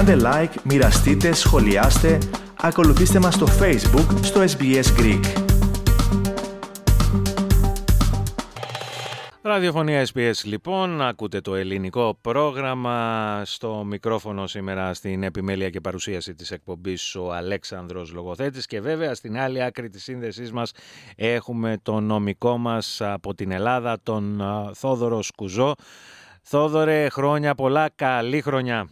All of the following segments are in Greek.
Κάντε like, μοιραστείτε, σχολιάστε, ακολουθήστε μας στο Facebook στο SBS Greek. Ραδιοφωνία SBS λοιπόν, ακούτε το ελληνικό πρόγραμμα στο μικρόφωνο σήμερα στην επιμέλεια και παρουσίαση της εκπομπής ο Αλέξανδρος Λογοθέτης και βέβαια στην άλλη άκρη της σύνδεσής μας έχουμε τον νομικό μας από την Ελλάδα, τον Θόδωρο Σκουζό. Θόδωρε, χρόνια πολλά, καλή χρονιά.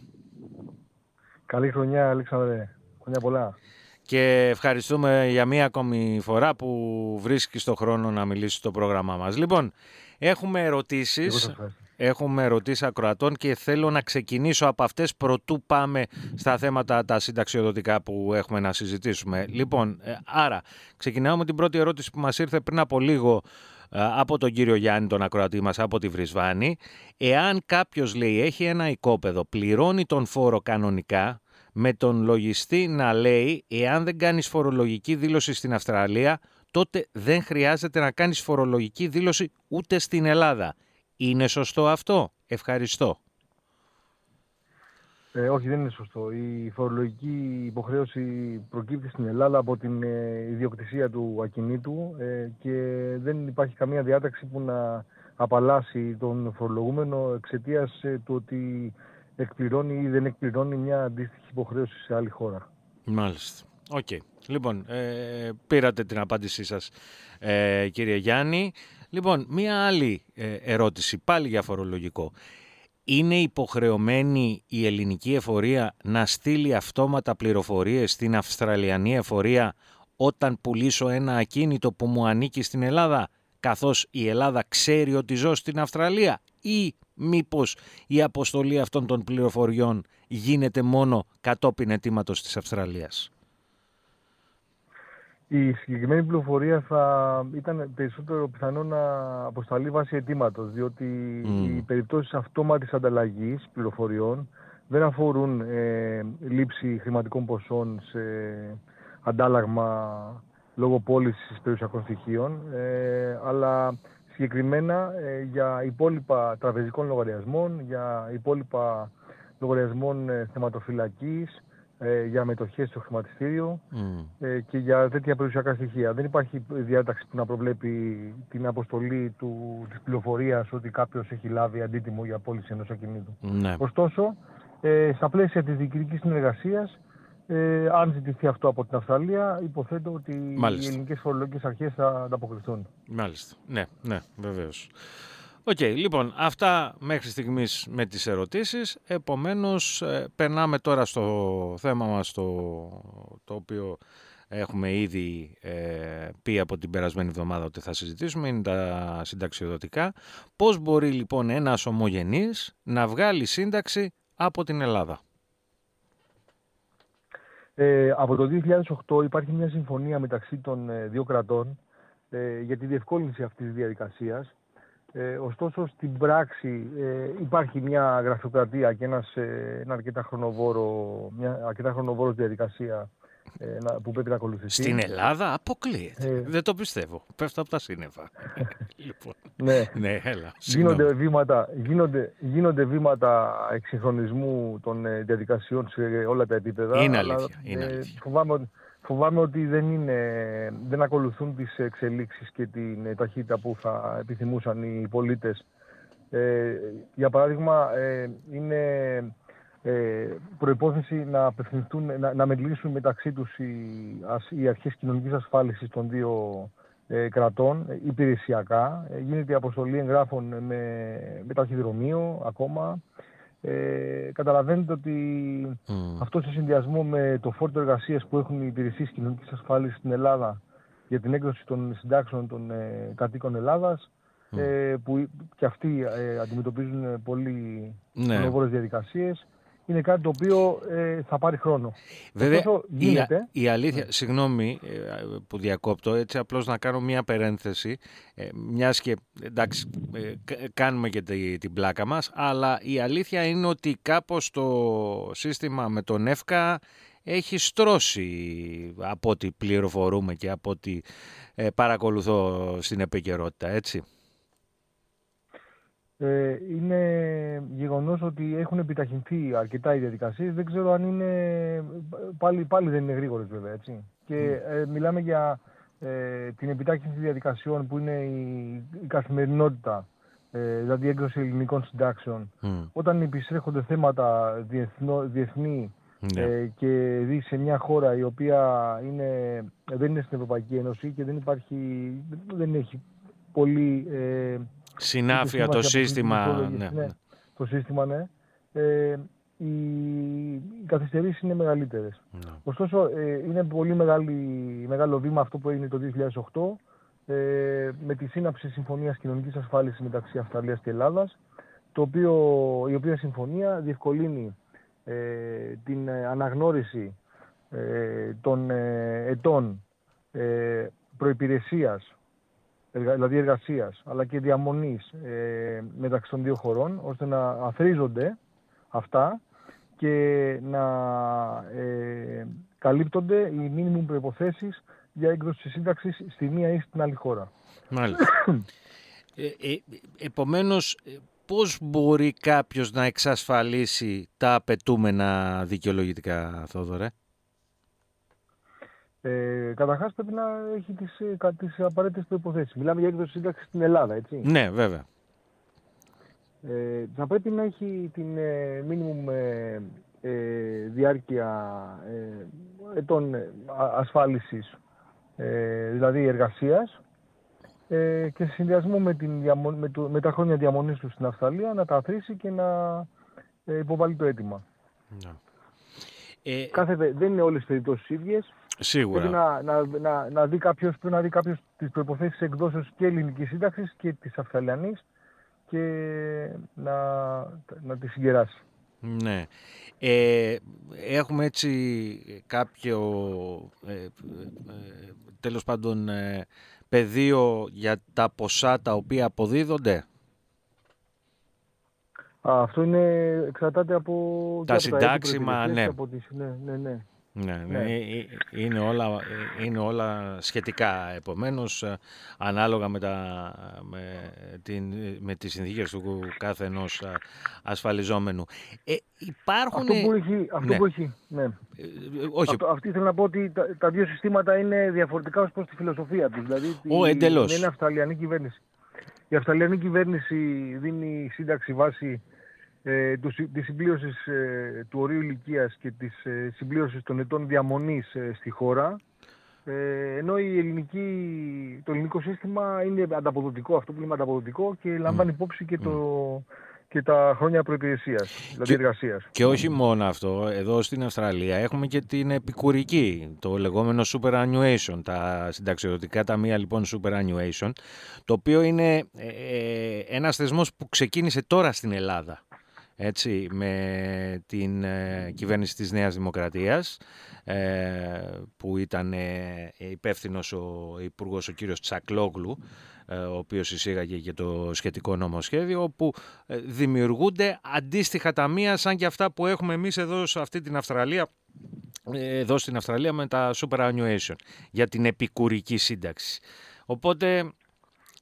Καλή χρονιά, Αλέξανδρε. Χρόνια πολλά. Και ευχαριστούμε για μία ακόμη φορά που βρίσκεις το χρόνο να μιλήσεις στο πρόγραμμά μας. Λοιπόν, έχουμε ερωτήσεις, έχουμε ερωτήσεις ακροατών και θέλω να ξεκινήσω από αυτές προτού πάμε στα θέματα τα συνταξιοδοτικά που έχουμε να συζητήσουμε. Λοιπόν, ε, άρα ξεκινάω με την πρώτη ερώτηση που μας ήρθε πριν από λίγο ε, από τον κύριο Γιάννη, τον ακροατή μας από τη Βρισβάνη. Εάν κάποιος λέει έχει ένα οικόπεδο, πληρώνει τον φόρο κανονικά, με τον λογιστή να λέει εάν δεν κάνεις φορολογική δήλωση στην Αυστραλία, τότε δεν χρειάζεται να κάνεις φορολογική δήλωση ούτε στην Ελλάδα. Είναι σωστό αυτό; Ευχαριστώ. Ε, όχι, δεν είναι σωστό. Η φορολογική υποχρέωση προκύπτει στην Ελλάδα από την ε, ιδιοκτησία του ακινήτου ε, και δεν υπάρχει καμία διάταξη που να απαλλάσσει τον φορολογούμενο εξαιτίας ε, του ότι εκπληρώνει ή δεν εκπληρώνει μια αντίστοιχη υποχρέωση σε άλλη χώρα. Μάλιστα. OK. Okay. Λοιπόν, ε, πήρατε την απάντησή σας ε, κύριε Γιάννη. Λοιπόν, μία άλλη ερώτηση, πάλι για φορολογικό είναι υποχρεωμένη η ελληνική εφορία να στείλει αυτόματα πληροφορίες στην Αυστραλιανή εφορία όταν πουλήσω ένα ακίνητο που μου ανήκει στην Ελλάδα καθώς η Ελλάδα ξέρει ότι ζω στην Αυστραλία; Ή μήπως η αποστολή αυτών των πληροφοριών γίνεται μόνο κατόπιν αιτήματος της Αυστραλίας; Η συγκεκριμένη πληροφορία θα ήταν περισσότερο πιθανό να αποσταλεί βάσει αιτήματος, διότι οι περιπτώσεις αυτόματης ανταλλαγής πληροφοριών δεν αφορούν ε, λήψη χρηματικών ποσών σε αντάλλαγμα λόγω πώλησης περιουσιακών στοιχείων, ε, αλλά συγκεκριμένα ε, για υπόλοιπα τραπεζικών λογαριασμών, για υπόλοιπα λογαριασμών ε, θεματοφυλακής, ε, για μετοχές στο χρηματιστήριο ε, και για τέτοια περιουσιακά στοιχεία. Δεν υπάρχει διάταξη που να προβλέπει την αποστολή του, της πληροφορίας ότι κάποιος έχει λάβει αντίτιμο για πώληση ενός ακινήτου. Ναι. Ωστόσο, ε, στα πλαίσια της διοικητικής συνεργασίας, ε, αν ζητηθεί αυτό από την Αυστραλία, υποθέτω ότι Μάλιστα. οι ελληνικές φορολογικές αρχές θα ανταποκριθούν. Μάλιστα. Ναι, ναι, βεβαίως. Οκ, λοιπόν, αυτά μέχρι στιγμής με τις ερωτήσεις. Επομένως, ε, περνάμε τώρα στο θέμα μας το, το οποίο έχουμε ήδη ε, πει από την περασμένη εβδομάδα ότι θα συζητήσουμε, είναι τα συνταξιοδοτικά. Πώς μπορεί λοιπόν ένας ομογενής να βγάλει σύνταξη από την Ελλάδα; Ε, από το 2008 υπάρχει μια συμφωνία μεταξύ των ε, δύο κρατών ε, για τη διευκόλυνση αυτής της διαδικασίας ε, ωστόσο στην πράξη ε, υπάρχει μια γραφειοκρατία και ένας, ε, ένα αρκετά χρονοβόρο, μια αρκετά χρονοβόρος διαδικασία ε, που πρέπει να ακολουθηθεί. Στην Ελλάδα αποκλείεται. Ε, Δεν το πιστεύω. Πέφτω από τα σύννεφα. λοιπόν. Ναι, ναι έλα. Γίνονται βήματα, γίνονται, γίνονται βήματα εξυγχρονισμού των διαδικασιών σε όλα τα επίπεδα. Είναι αλήθεια. είναι αλήθεια. Φοβάμαι, Φοβάμαι ότι δεν, είναι, δεν ακολουθούν τις εξελίξεις και την ταχύτητα που θα επιθυμούσαν οι πολίτες. Ε, για παράδειγμα, ε, είναι ε, προϋπόθεση να απευθυνθούν, να, να μετλήσουν μεταξύ τους οι, οι αρχές κοινωνικής ασφάλισης των δύο ε, κρατών υπηρεσιακά. Ε, γίνεται η αποστολή εγγράφων με, με ταχυδρομείο ακόμα. Ε, καταλαβαίνετε ότι mm. αυτό σε συνδυασμό με το φόρτο εργασίας που έχουν οι υπηρεσίες κοινωνικής ασφάλισης στην Ελλάδα για την έκδοση των συντάξεων των ε, κατοίκων Ελλάδας, ε, που και αυτοί ε, αντιμετωπίζουν πολύ ναι. διαδικασίες, είναι κάτι το οποίο ε, θα πάρει χρόνο. Βέβαια, γίνεται, η, η αλήθεια, συγγνώμη ε, που διακόπτω, έτσι απλώς να κάνω μία περένθεση, ε, μιας και εντάξει, ε, κάνουμε και την πλάκα μας, αλλά η αλήθεια είναι ότι κάπως το σύστημα με τον ΕΦΚΑ έχει στρώσει από ό,τι πληροφορούμε και από ό,τι παρακολουθώ στην επικαιρότητα, έτσι. Ε, είναι γεγονός ότι έχουν επιταχυνθεί αρκετά οι διαδικασίες. Δεν ξέρω αν είναι... Πάλι, πάλι δεν είναι γρήγορες βέβαια, έτσι. Και ε, μιλάμε για ε, την επιτάχυνση διαδικασιών που είναι η, η καθημερινότητα, ε, δηλαδή έκδοση ελληνικών συντάξεων. Όταν επιστρέφονται θέματα διεθνό, διεθνή ναι. ε, και δει σε μια χώρα η οποία είναι, δεν είναι στην Ευρωπαϊκή Ένωση και δεν υπάρχει, δεν έχει πολύ... Ε, Συνάφεια το σύστημα. Ναι. ναι. Το σύστημα, ναι. Ε, οι, οι καθυστερήσεις είναι μεγαλύτερες. Ναι. Ωστόσο, ε, είναι πολύ μεγάλη, μεγάλο βήμα αυτό που έγινε το 2008 ε, με τη σύναψη Συμφωνίας Κοινωνικής Ασφάλισης μεταξύ Αυστραλίας και Ελλάδας, το οποίο, η οποία συμφωνία διευκολύνει ε, την αναγνώριση ε, των ε, ετών ε, προϋπηρεσίας, δηλαδή εργασίας, αλλά και διαμονής μεταξύ των δύο χωρών, ώστε να αθρίζονται αυτά και να ε, καλύπτονται οι μήνυμου προϋποθέσεις για έκδοση της σύνταξης στη μία ή στην άλλη χώρα. Μάλιστα. ε, ε, επομένως, ε, πώς μπορεί κάποιος να εξασφαλίσει τα απαιτούμενα δικαιολογητικά, Θόδωρε; Ε, Καταρχάς πρέπει να έχει τις, ε, τις απαραίτητες προϋποθέσεις. Μιλάμε για έκδοση σύνταξης στην Ελλάδα, έτσι. Ναι, βέβαια. Ε, θα πρέπει να έχει την ε, minimum ε, ε, διάρκεια ε, ετών ασφάλισης, ε, δηλαδή εργασίας, ε, και σε συνδυασμό με, την, με, το, με τα χρόνια διαμονής του στην Αυστραλία να τα αθροίσει και να ε, υποβάλει το αίτημα. Ναι. Ε, Κάθε, δεν είναι όλες οι περιπτώσεις ίδιες. Σίγουρα. Πρέπει να, να, να, να δει κάποιος, πρέπει να δει κάποιος τις προϋποθέσεις εκδόσεως και ελληνικής σύνταξης και της Αυστραλιανής και να, να τη συγκεράσει. Ναι. Ε, έχουμε έτσι κάποιο ε, ε, τέλος πάντων ε, πεδίο για τα ποσά τα οποία αποδίδονται; αυτό είναι, εξαρτάται από τα συντάξιμα, ναι. Από τις, ναι, ναι, ναι. Ναι, ναι. ναι. Ε, ε, είναι, όλα, ε, είναι όλα σχετικά επομένως ανάλογα με, τα, με, την, με τις συνθήκες του κάθε ενός ασφαλιζόμενου. Ε, υπάρχουν... Αυτό που έχει, αυτό ναι. που έχει ναι. όχι. Αυτό, αυτή θέλω να πω ότι τα, τα, δύο συστήματα είναι διαφορετικά ως προς τη φιλοσοφία τους. Δηλαδή Ο, εντελώς. είναι Αυστραλιανή κυβέρνηση. Η Αυστραλιανή κυβέρνηση δίνει σύνταξη βάση ε, του, της συμπλήρωσης ε, του ορίου ηλικίας και της ε, συμπλήρωσης των ετών διαμονής ε, στη χώρα ε, ενώ η ελληνική, το ελληνικό σύστημα είναι ανταποδοτικό, αυτό που λέμε ανταποδοτικό και λαμβάνει υπόψη και, το, και τα χρόνια προϋπηρεσίας, δηλαδή εργασίας. Και όχι μόνο αυτό, εδώ στην Αυστραλία έχουμε και την επικουρική, το λεγόμενο superannuation, τα συνταξιοδοτικά ταμεία λοιπόν superannuation, το οποίο είναι ε, ένας θεσμός που ξεκίνησε τώρα στην Ελλάδα έτσι, με την ε, κυβέρνηση της Νέας Δημοκρατίας ε, που ήταν ε, υπεύθυνος ο υπουργός ο κύριος Τσακλόγλου ο οποίος εισήγαγε και το σχετικό νομοσχέδιο όπου δημιουργούνται αντίστοιχα ταμεία σαν και αυτά που έχουμε εμείς εδώ σε αυτή την Αυστραλία εδώ στην Αυστραλία με τα superannuation για την επικουρική σύνταξη. Οπότε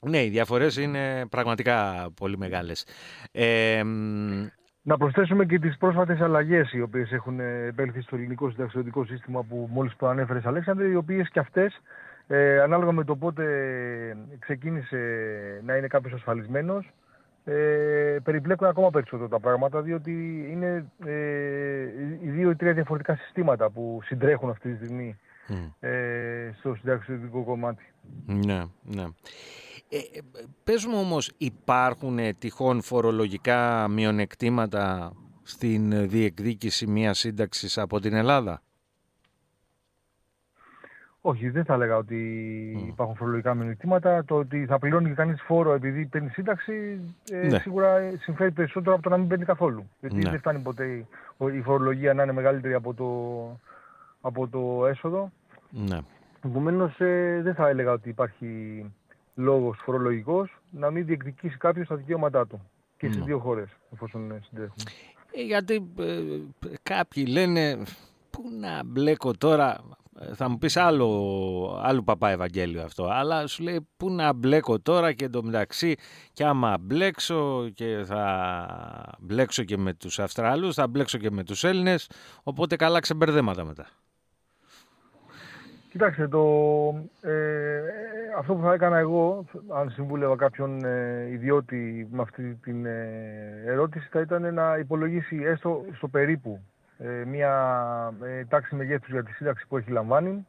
ναι, οι διαφορές είναι πραγματικά πολύ μεγάλες. Να προσθέσουμε και τις πρόσφατες αλλαγές οι οποίες έχουν επέλθει στο ελληνικό συνταξιωτικό σύστημα που μόλις προανέφερες Αλέξανδρε, οι οποίες και αυτές ε, ανάλογα με το πότε ξεκίνησε να είναι κάποιος ασφαλισμένος ε, περιπλέκουν ακόμα περισσότερο τα πράγματα διότι είναι ε, οι δύο ή τρία διαφορετικά συστήματα που συντρέχουν αυτή τη στιγμή ε, στο συνταξιωτικό κομμάτι. Ναι, ναι. Ε, ε, πες μου όμως, υπάρχουν τυχόν φορολογικά μειονεκτήματα στην διεκδίκηση μιας σύνταξης από την Ελλάδα; Όχι, δεν θα έλεγα ότι υπάρχουν φορολογικά μειονεκτήματα. Το ότι θα πληρώνει κανείς φόρο επειδή παίρνει σύνταξη ε, ναι. σίγουρα συμφέρει περισσότερο από το να μην παίρνει καθόλου. Γιατί ναι. δεν φτάνει ποτέ η φορολογία να είναι μεγαλύτερη από το, από το έσοδο. Ναι. Επομένως, ε, δεν θα έλεγα ότι υπάρχει λόγος φορολογικός να μην διεκδικήσει κάποιος τα δικαιώματά του και στι ναι. δύο χώρες εφόσον συντρέχουν. Ε, γιατί ε, κάποιοι λένε πού να μπλέκω τώρα Ε, θα μου πεις άλλο, άλλο παπά Ευαγγέλιο αυτό, αλλά σου λέει πού να μπλέκω τώρα και εντωμεταξύ και άμα μπλέξω και θα μπλέξω και με τους Αυστραλούς, θα μπλέξω και με τους Έλληνες, οπότε καλά ξεμπερδέματα μετά. Κοιτάξτε, το, ε, αυτό που θα έκανα εγώ, αν συμβούλευα κάποιον ε, ιδιώτη με αυτή την ε, ερώτηση, θα ήταν να υπολογίσει έστω στο περίπου ε, μια ε, τάξη μεγέθους για τη σύνταξη που έχει λαμβάνει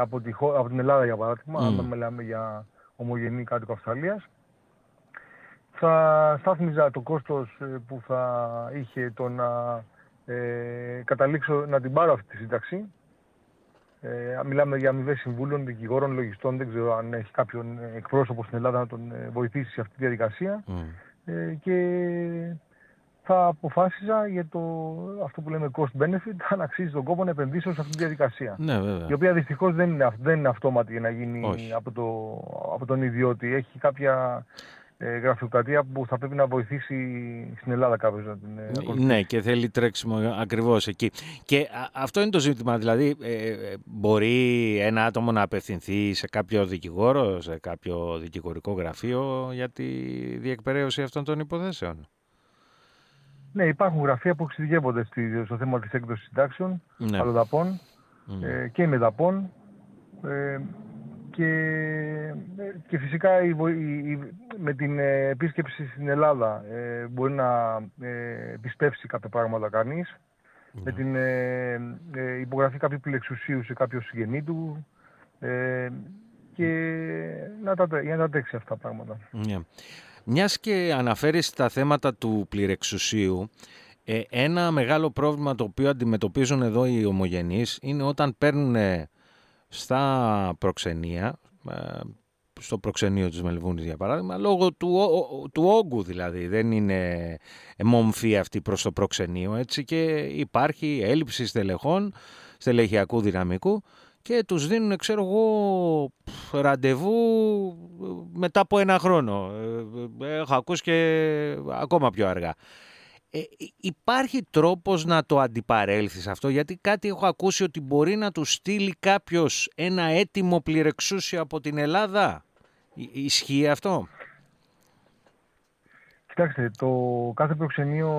από, τη, από την Ελλάδα για παράδειγμα, mm. αν μιλάμε για ομογενή κάτοικο Αυστραλίας. Θα στάθμιζα το κόστος που θα είχε το να καταλήξω να την πάρω αυτή τη σύνταξη ε, μιλάμε για αμοιβές συμβούλων, δικηγόρων, λογιστών. Δεν ξέρω αν έχει κάποιον εκπρόσωπο στην Ελλάδα να τον ε, βοηθήσει σε αυτή τη διαδικασία. Mm. Ε, και θα αποφάσιζα για το, αυτό που λέμε cost benefit, αν αξίζει τον κόπο να επενδύσω σε αυτή τη διαδικασία. Ναι, βέβαια. Η οποία δυστυχώς δεν είναι, δεν είναι αυτόματη για να γίνει από, το, από τον ιδιώτη. Έχει κάποια ε, γραφειοκρατία που θα πρέπει να βοηθήσει στην Ελλάδα κάποιος να την ε, Ναι, και θέλει τρέξιμο ακριβώς εκεί. Και αυτό είναι το ζήτημα. Δηλαδή, ε, ε, μπορεί ένα άτομο να απευθυνθεί σε κάποιο δικηγόρο, σε κάποιο δικηγορικό γραφείο για τη διεκπαιρέωση αυτών των υποθέσεων; Ναι, υπάρχουν γραφεία που εξειδικεύονται στο θέμα της έκδοσης συντάξεων, ναι. αλλοδαπών ε, και μεταπών. Ε, και, και φυσικά η, με την ε, επίσκεψη στην Ελλάδα ε, μπορεί να ε, επισπεύσει κάποια πράγματα κανείς. Ναι. Με την ε, υπογραφή κάποιου πλεξουσίου σε κάποιο συγγενή του και να τα, για να τα αυτά τα πράγματα. Yeah. Μιας και αναφέρεις τα θέματα του πληρεξουσίου, ένα μεγάλο πρόβλημα το οποίο αντιμετωπίζουν εδώ οι ομογενείς είναι όταν παίρνουν στα προξενία, ε, στο προξενείο της Μελβούνης για παράδειγμα, λόγω του, του όγκου δηλαδή, δεν είναι μομφή αυτή προς το προξενείο έτσι και υπάρχει έλλειψη στελεχών, στελεχειακού δυναμικού και τους δίνουν, ξέρω εγώ, ραντεβού μετά από ένα χρόνο. Ε, ε, έχω ακούσει και ακόμα πιο αργά. Ε, υπάρχει τρόπος να το αντιπαρέλθεις αυτό, γιατί κάτι έχω ακούσει ότι μπορεί να του στείλει κάποιος ένα έτοιμο πληρεξούσιο από την Ελλάδα. Ισχύει αυτό; Κοιτάξτε, το κάθε προξενείο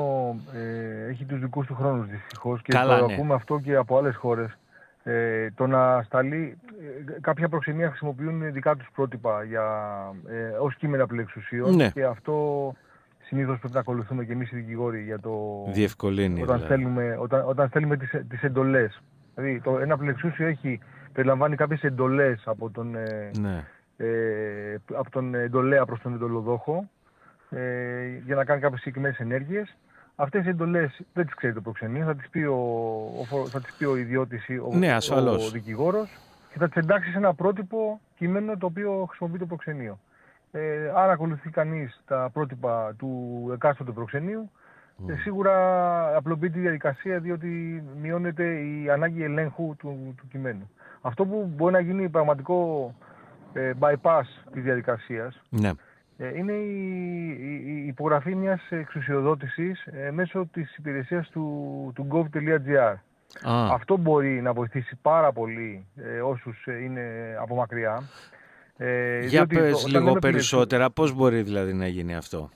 ε, έχει τους δικούς του χρόνους δυστυχώς και Καλά, το ναι. ακούμε αυτό και από άλλες χώρες. Ε, το να σταλεί, ε, κάποια προξενεία χρησιμοποιούν δικά τους πρότυπα για, ε, ως κείμενα πληρεξουσίων ναι. και αυτό συνήθως πρέπει να ακολουθούμε και εμείς οι δικηγόροι για το. Διευκολύνει. Όταν, δηλαδή. στέλνουμε, όταν, όταν στέλνουμε τις εντολές. Δηλαδή, το, ένα πλεξούσιο έχει, περιλαμβάνει κάποιες εντολές από τον, ε, ναι. ε, από τον εντολέα προς τον εντολοδόχο ε, για να κάνει κάποιες συγκεκριμένες ενέργειες. Αυτές οι εντολές δεν τις ξέρει το προξενείο, θα τις πει ο, ο, θα τις πει ο ιδιώτης ή ο, ναι, ο δικηγόρος και θα τις εντάξει σε ένα πρότυπο κείμενο το οποίο χρησιμοποιεί το προξενείο. Ε, αν ακολουθεί κανείς τα πρότυπα του εκάστοτε προξενείου, mm. σίγουρα απλοποιεί τη διαδικασία διότι μειώνεται η ανάγκη ελέγχου του, του κειμένου. Αυτό που μπορεί να γίνει πραγματικό ε, bypass της διαδικασίας ναι. ε, είναι η, η, υπογραφή μιας εξουσιοδότησης ε, μέσω της υπηρεσίας του, του gov.gr. Αυτό μπορεί να βοηθήσει πάρα πολύ ε, όσους είναι από μακριά. Ε, Για πες λίγο περισσότερα, πώς μπορεί δηλαδή να γίνει αυτό;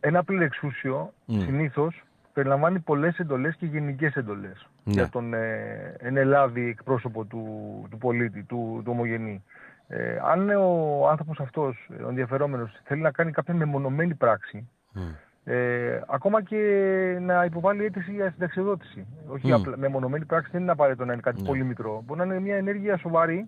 Ένα πληρεξούσιο mm. συνήθως περιλαμβάνει πολλές εντολές και γενικές εντολές ναι. για τον ε, ενελάδη εκπρόσωπο του, του πολίτη, του, του ομογενή. Ε, αν ο άνθρωπος αυτός, ο ενδιαφερόμενος, θέλει να κάνει κάποια μεμονωμένη πράξη, ε, ακόμα και να υποβάλει αίτηση για συνταξιοδότηση. Όχι απλά, μεμονωμένη πράξη δεν είναι απαραίτητο να είναι κάτι ναι. πολύ μικρό. Μπορεί να είναι μια ενέργεια σοβαρή,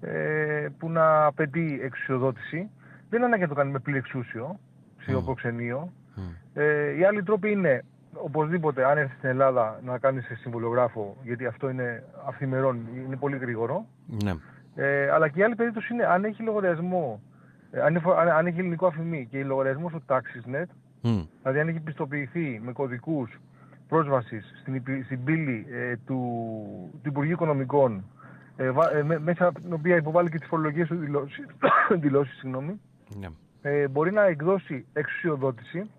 ε, που να απαιτεί εξουσιοδότηση. Δεν είναι ανάγκη να το κάνει με πλήρη εξούσιο, σε mm. προξενείο. Mm. Ε, οι άλλοι τρόποι είναι οπωσδήποτε, αν έρθεις στην Ελλάδα, να κάνεις συμβολιογράφο, γιατί αυτό είναι αυθημερών, είναι πολύ γρήγορο. Ναι. Ε, αλλά και η άλλη περίπτωση είναι αν έχει λογαριασμό, ε, αν, αν, αν έχει ελληνικό αφημί και λογαριασμός στο TaxisNet, mm. δηλαδή αν έχει πιστοποιηθεί με κωδικούς πρόσβασης στην, στην πύλη ε, του, του Υπουργείου Οικονομικών ε, ε μέσα από την οποία υποβάλλει και τις φορολογίες του δηλώσεις, δηλώσεις συγγνώμη, ναι. ε, μπορεί να εκδώσει εξουσιοδότηση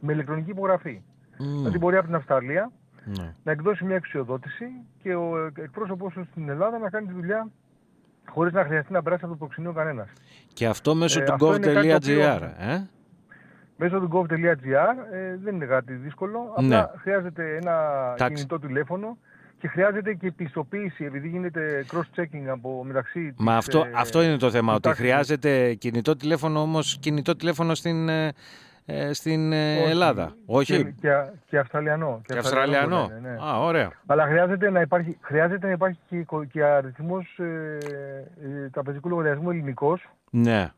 με ηλεκτρονική υπογραφή. Mm. Δηλαδή μπορεί από την Αυστραλία ναι. να εκδώσει μια εξουσιοδότηση και ο εκπρόσωπός του στην Ελλάδα να κάνει τη δουλειά χωρίς να χρειαστεί να περάσει από το προξενείο κανένας. Και αυτό μέσω ε, του gov.gr, ε; Μέσω του gov.gr ε, δεν είναι κάτι δύσκολο. Απλά ναι. χρειάζεται ένα κινητό τηλέφωνο και χρειάζεται και πιστοποίηση, επειδή γίνεται cross-checking από μεταξύ. Μα αυτό, ε, αυτό είναι το θέμα, ότι χρειάζεται κινητό τηλέφωνο, όμως κινητό τηλέφωνο στην, ε, ε στην ε, Ελλάδα. Όχι. Και, και, και Αυστραλιανό. Και, και Αυστραλιανό. Ναι, ναι. Α, ωραία. Αλλά χρειάζεται να υπάρχει, χρειάζεται να υπάρχει και, και αριθμός ε, ε, τραπεζικού λογαριασμού ελληνικός. Ναι.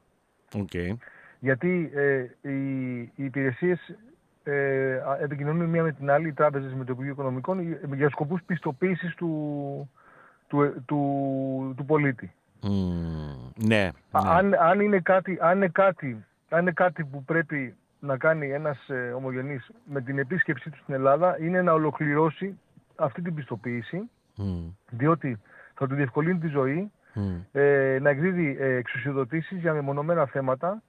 Okay. Γιατί ε, οι, οι υπηρεσίες ε, επικοινωνούν μία με την άλλη, οι τράπεζες με το Υπουργείο Οικονομικών, για σκοπούς πιστοποίησης του, του, του, του πολίτη. Mm, ναι, ναι. Αν, αν, είναι κάτι, αν, είναι κάτι, αν είναι κάτι που πρέπει να κάνει ένας ε, ομογενής με την επίσκεψή του στην Ελλάδα, είναι να ολοκληρώσει αυτή την πιστοποίηση, mm. διότι θα του διευκολύνει τη ζωή, mm. ε, να εκδίδει ε, εξουσιοδοτήσεις για μεμονωμένα θέματα, ε,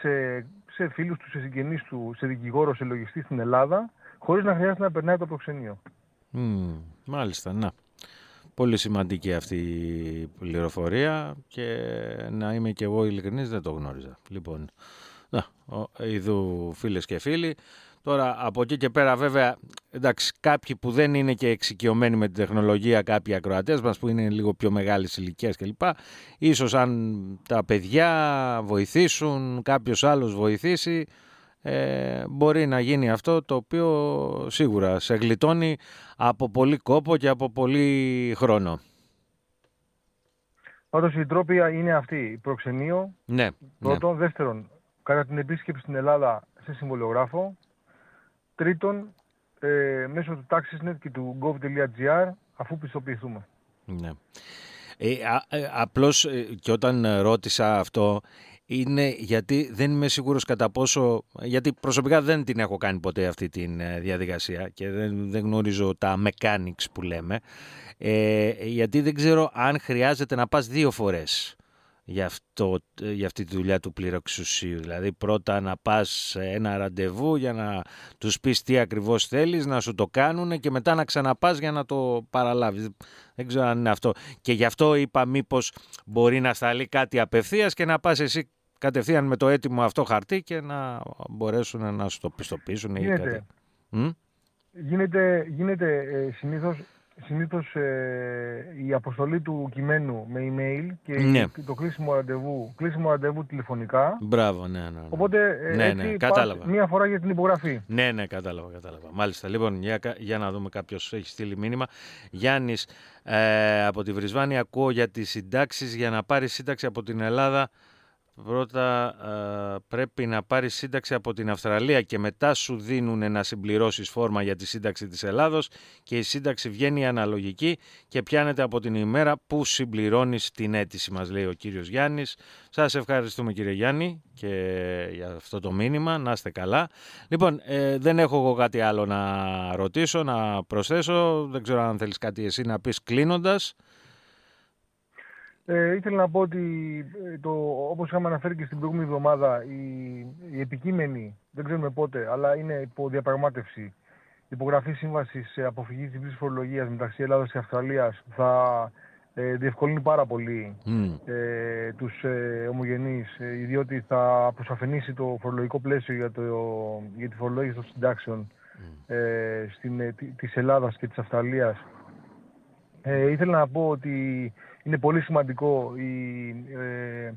σε, σε φίλους του, σε συγγενείς του, σε δικηγόρο, σε λογιστή στην Ελλάδα, χωρίς να χρειάζεται να περνάει το προξενείο. Mm, μάλιστα, να. Πολύ σημαντική αυτή η πληροφορία και να είμαι και εγώ ειλικρινής δεν το γνώριζα. Λοιπόν, να, ειδού φίλες και φίλοι, Τώρα από εκεί και πέρα βέβαια εντάξει, κάποιοι που δεν είναι και εξοικειωμένοι με την τεχνολογία, κάποιοι ακροατές μας που είναι λίγο πιο μεγάλες ηλικίες κλπ. Ίσως αν τα παιδιά βοηθήσουν, κάποιος άλλος βοηθήσει, ε, μπορεί να γίνει αυτό το οποίο σίγουρα σε γλιτώνει από πολύ κόπο και από πολύ χρόνο. Πάντως η τρόπια είναι αυτή, προξενείο, ναι, πρώτον, ναι. δεύτερον, κατά την επίσκεψη στην Ελλάδα σε συμβολιογράφο, Τρίτον, ε, μέσω του TaxisNet και του gov.gr αφού πιστοποιηθούμε. Ναι. Ε, ε απλώς ε, και όταν ρώτησα αυτό είναι γιατί δεν είμαι σίγουρος κατά πόσο, γιατί προσωπικά δεν την έχω κάνει ποτέ αυτή τη διαδικασία και δεν, δεν γνωρίζω τα mechanics που λέμε, ε, γιατί δεν ξέρω αν χρειάζεται να πας δύο φορές για, αυτό, για αυτή τη δουλειά του πληροξουσίου. Δηλαδή πρώτα να πας σε ένα ραντεβού για να τους πεις τι ακριβώς θέλεις, να σου το κάνουν και μετά να ξαναπάς για να το παραλάβεις. Δεν ξέρω αν είναι αυτό. Και γι' αυτό είπα μήπως μπορεί να σταλεί κάτι απευθείας και να πας εσύ κατευθείαν με το έτοιμο αυτό χαρτί και να μπορέσουν να σου το πιστοποιήσουν ή κάτι. Γίνεται, γίνεται ε, συνήθως συνήθως ε, η αποστολή του κειμένου με email και ναι. το κλείσιμο ραντεβού, κλείσιμο ραντεβού τηλεφωνικά. Μπράβο, ναι, ναι. ναι. Οπότε ε, ναι, ναι, κατάλαβα. μία φορά για την υπογραφή. Ναι, ναι, κατάλαβα, κατάλαβα. Μάλιστα. Λοιπόν, για, για να δούμε κάποιος έχει στείλει μήνυμα. Γιάννης, ε, από τη Βρισβάνη ακούω για τις συντάξεις για να πάρεις σύνταξη από την Ελλάδα πρώτα πρέπει να πάρεις σύνταξη από την Αυστραλία και μετά σου δίνουν να συμπληρώσεις φόρμα για τη σύνταξη της Ελλάδος και η σύνταξη βγαίνει αναλογική και πιάνεται από την ημέρα που συμπληρώνεις την αίτηση μας λέει ο κύριος Γιάννης. Σας ευχαριστούμε κύριε Γιάννη και για αυτό το μήνυμα, να είστε καλά. Λοιπόν, ε, δεν έχω εγώ κάτι άλλο να ρωτήσω, να προσθέσω, δεν ξέρω αν θέλεις κάτι εσύ να πεις κλείνοντας. Ε, ήθελα να πω ότι ε, το, όπως είχαμε αναφέρει και στην προηγούμενη εβδομάδα η, η επικείμενη, δεν ξέρουμε πότε, αλλά είναι υπό διαπραγμάτευση υπογραφή σύμβαση αποφυγή διπλή φορολογίας μεταξύ Ελλάδα και Αυστραλίας θα ε, διευκολύνει πάρα πολύ mm. ε, τους ε, ομογενείς, ε, διότι θα αποσαφενήσει το φορολογικό πλαίσιο για, το, για τη φορολόγηση των συντάξεων mm. ε, στην, ε, της Ελλάδας και της Αυστραλίας. Ε, ήθελα να πω ότι είναι πολύ σημαντικό οι ε,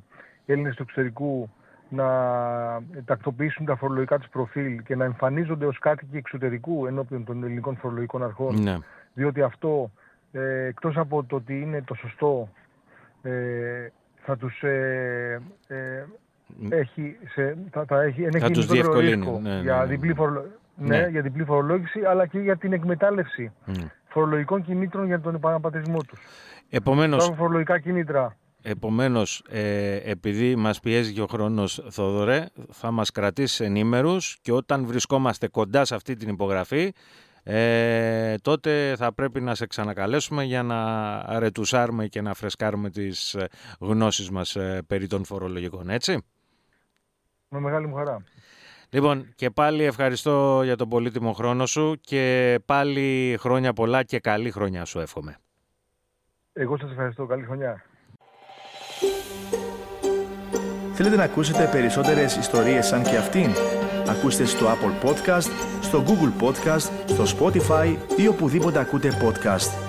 Έλληνες του εξωτερικού να τακτοποιήσουν τα φορολογικά τους προφίλ και να εμφανίζονται ως κάτοικοι εξωτερικού ενώπιον των ελληνικών φορολογικών αρχών. Ναι. Διότι αυτό, ε, εκτός από το ότι είναι το σωστό, ε, θα τους ε, ε έχει, σε, θα, θα έχει, θα τους ρίσκο ναι, για, ναι, διπλή ναι. ναι, για διπλή φορολόγηση, αλλά και για την εκμετάλλευση φορολογικών κινήτρων για τον επαναπατρισμό τους. Επομένως, φορολογικά κίνητρα. Επομένως, ε, επειδή μας πιέζει και ο χρόνος, Θόδωρε, θα μας κρατήσεις ενήμερους και όταν βρισκόμαστε κοντά σε αυτή την υπογραφή, ε, τότε θα πρέπει να σε ξανακαλέσουμε για να ρετουσάρουμε και να φρεσκάρουμε τις ε, γνώσεις μας ε, περί των φορολογικών, έτσι; Με μεγάλη μου χαρά. Λοιπόν, και πάλι ευχαριστώ για τον πολύτιμο χρόνο σου και πάλι χρόνια πολλά και καλή χρονιά σου εύχομαι. Εγώ σας ευχαριστώ. Καλή χρονιά. Θέλετε να ακούσετε περισσότερες ιστορίες σαν και αυτήν; Ακούστε στο Apple Podcast, στο Google Podcast, στο Spotify ή οπουδήποτε ακούτε podcast.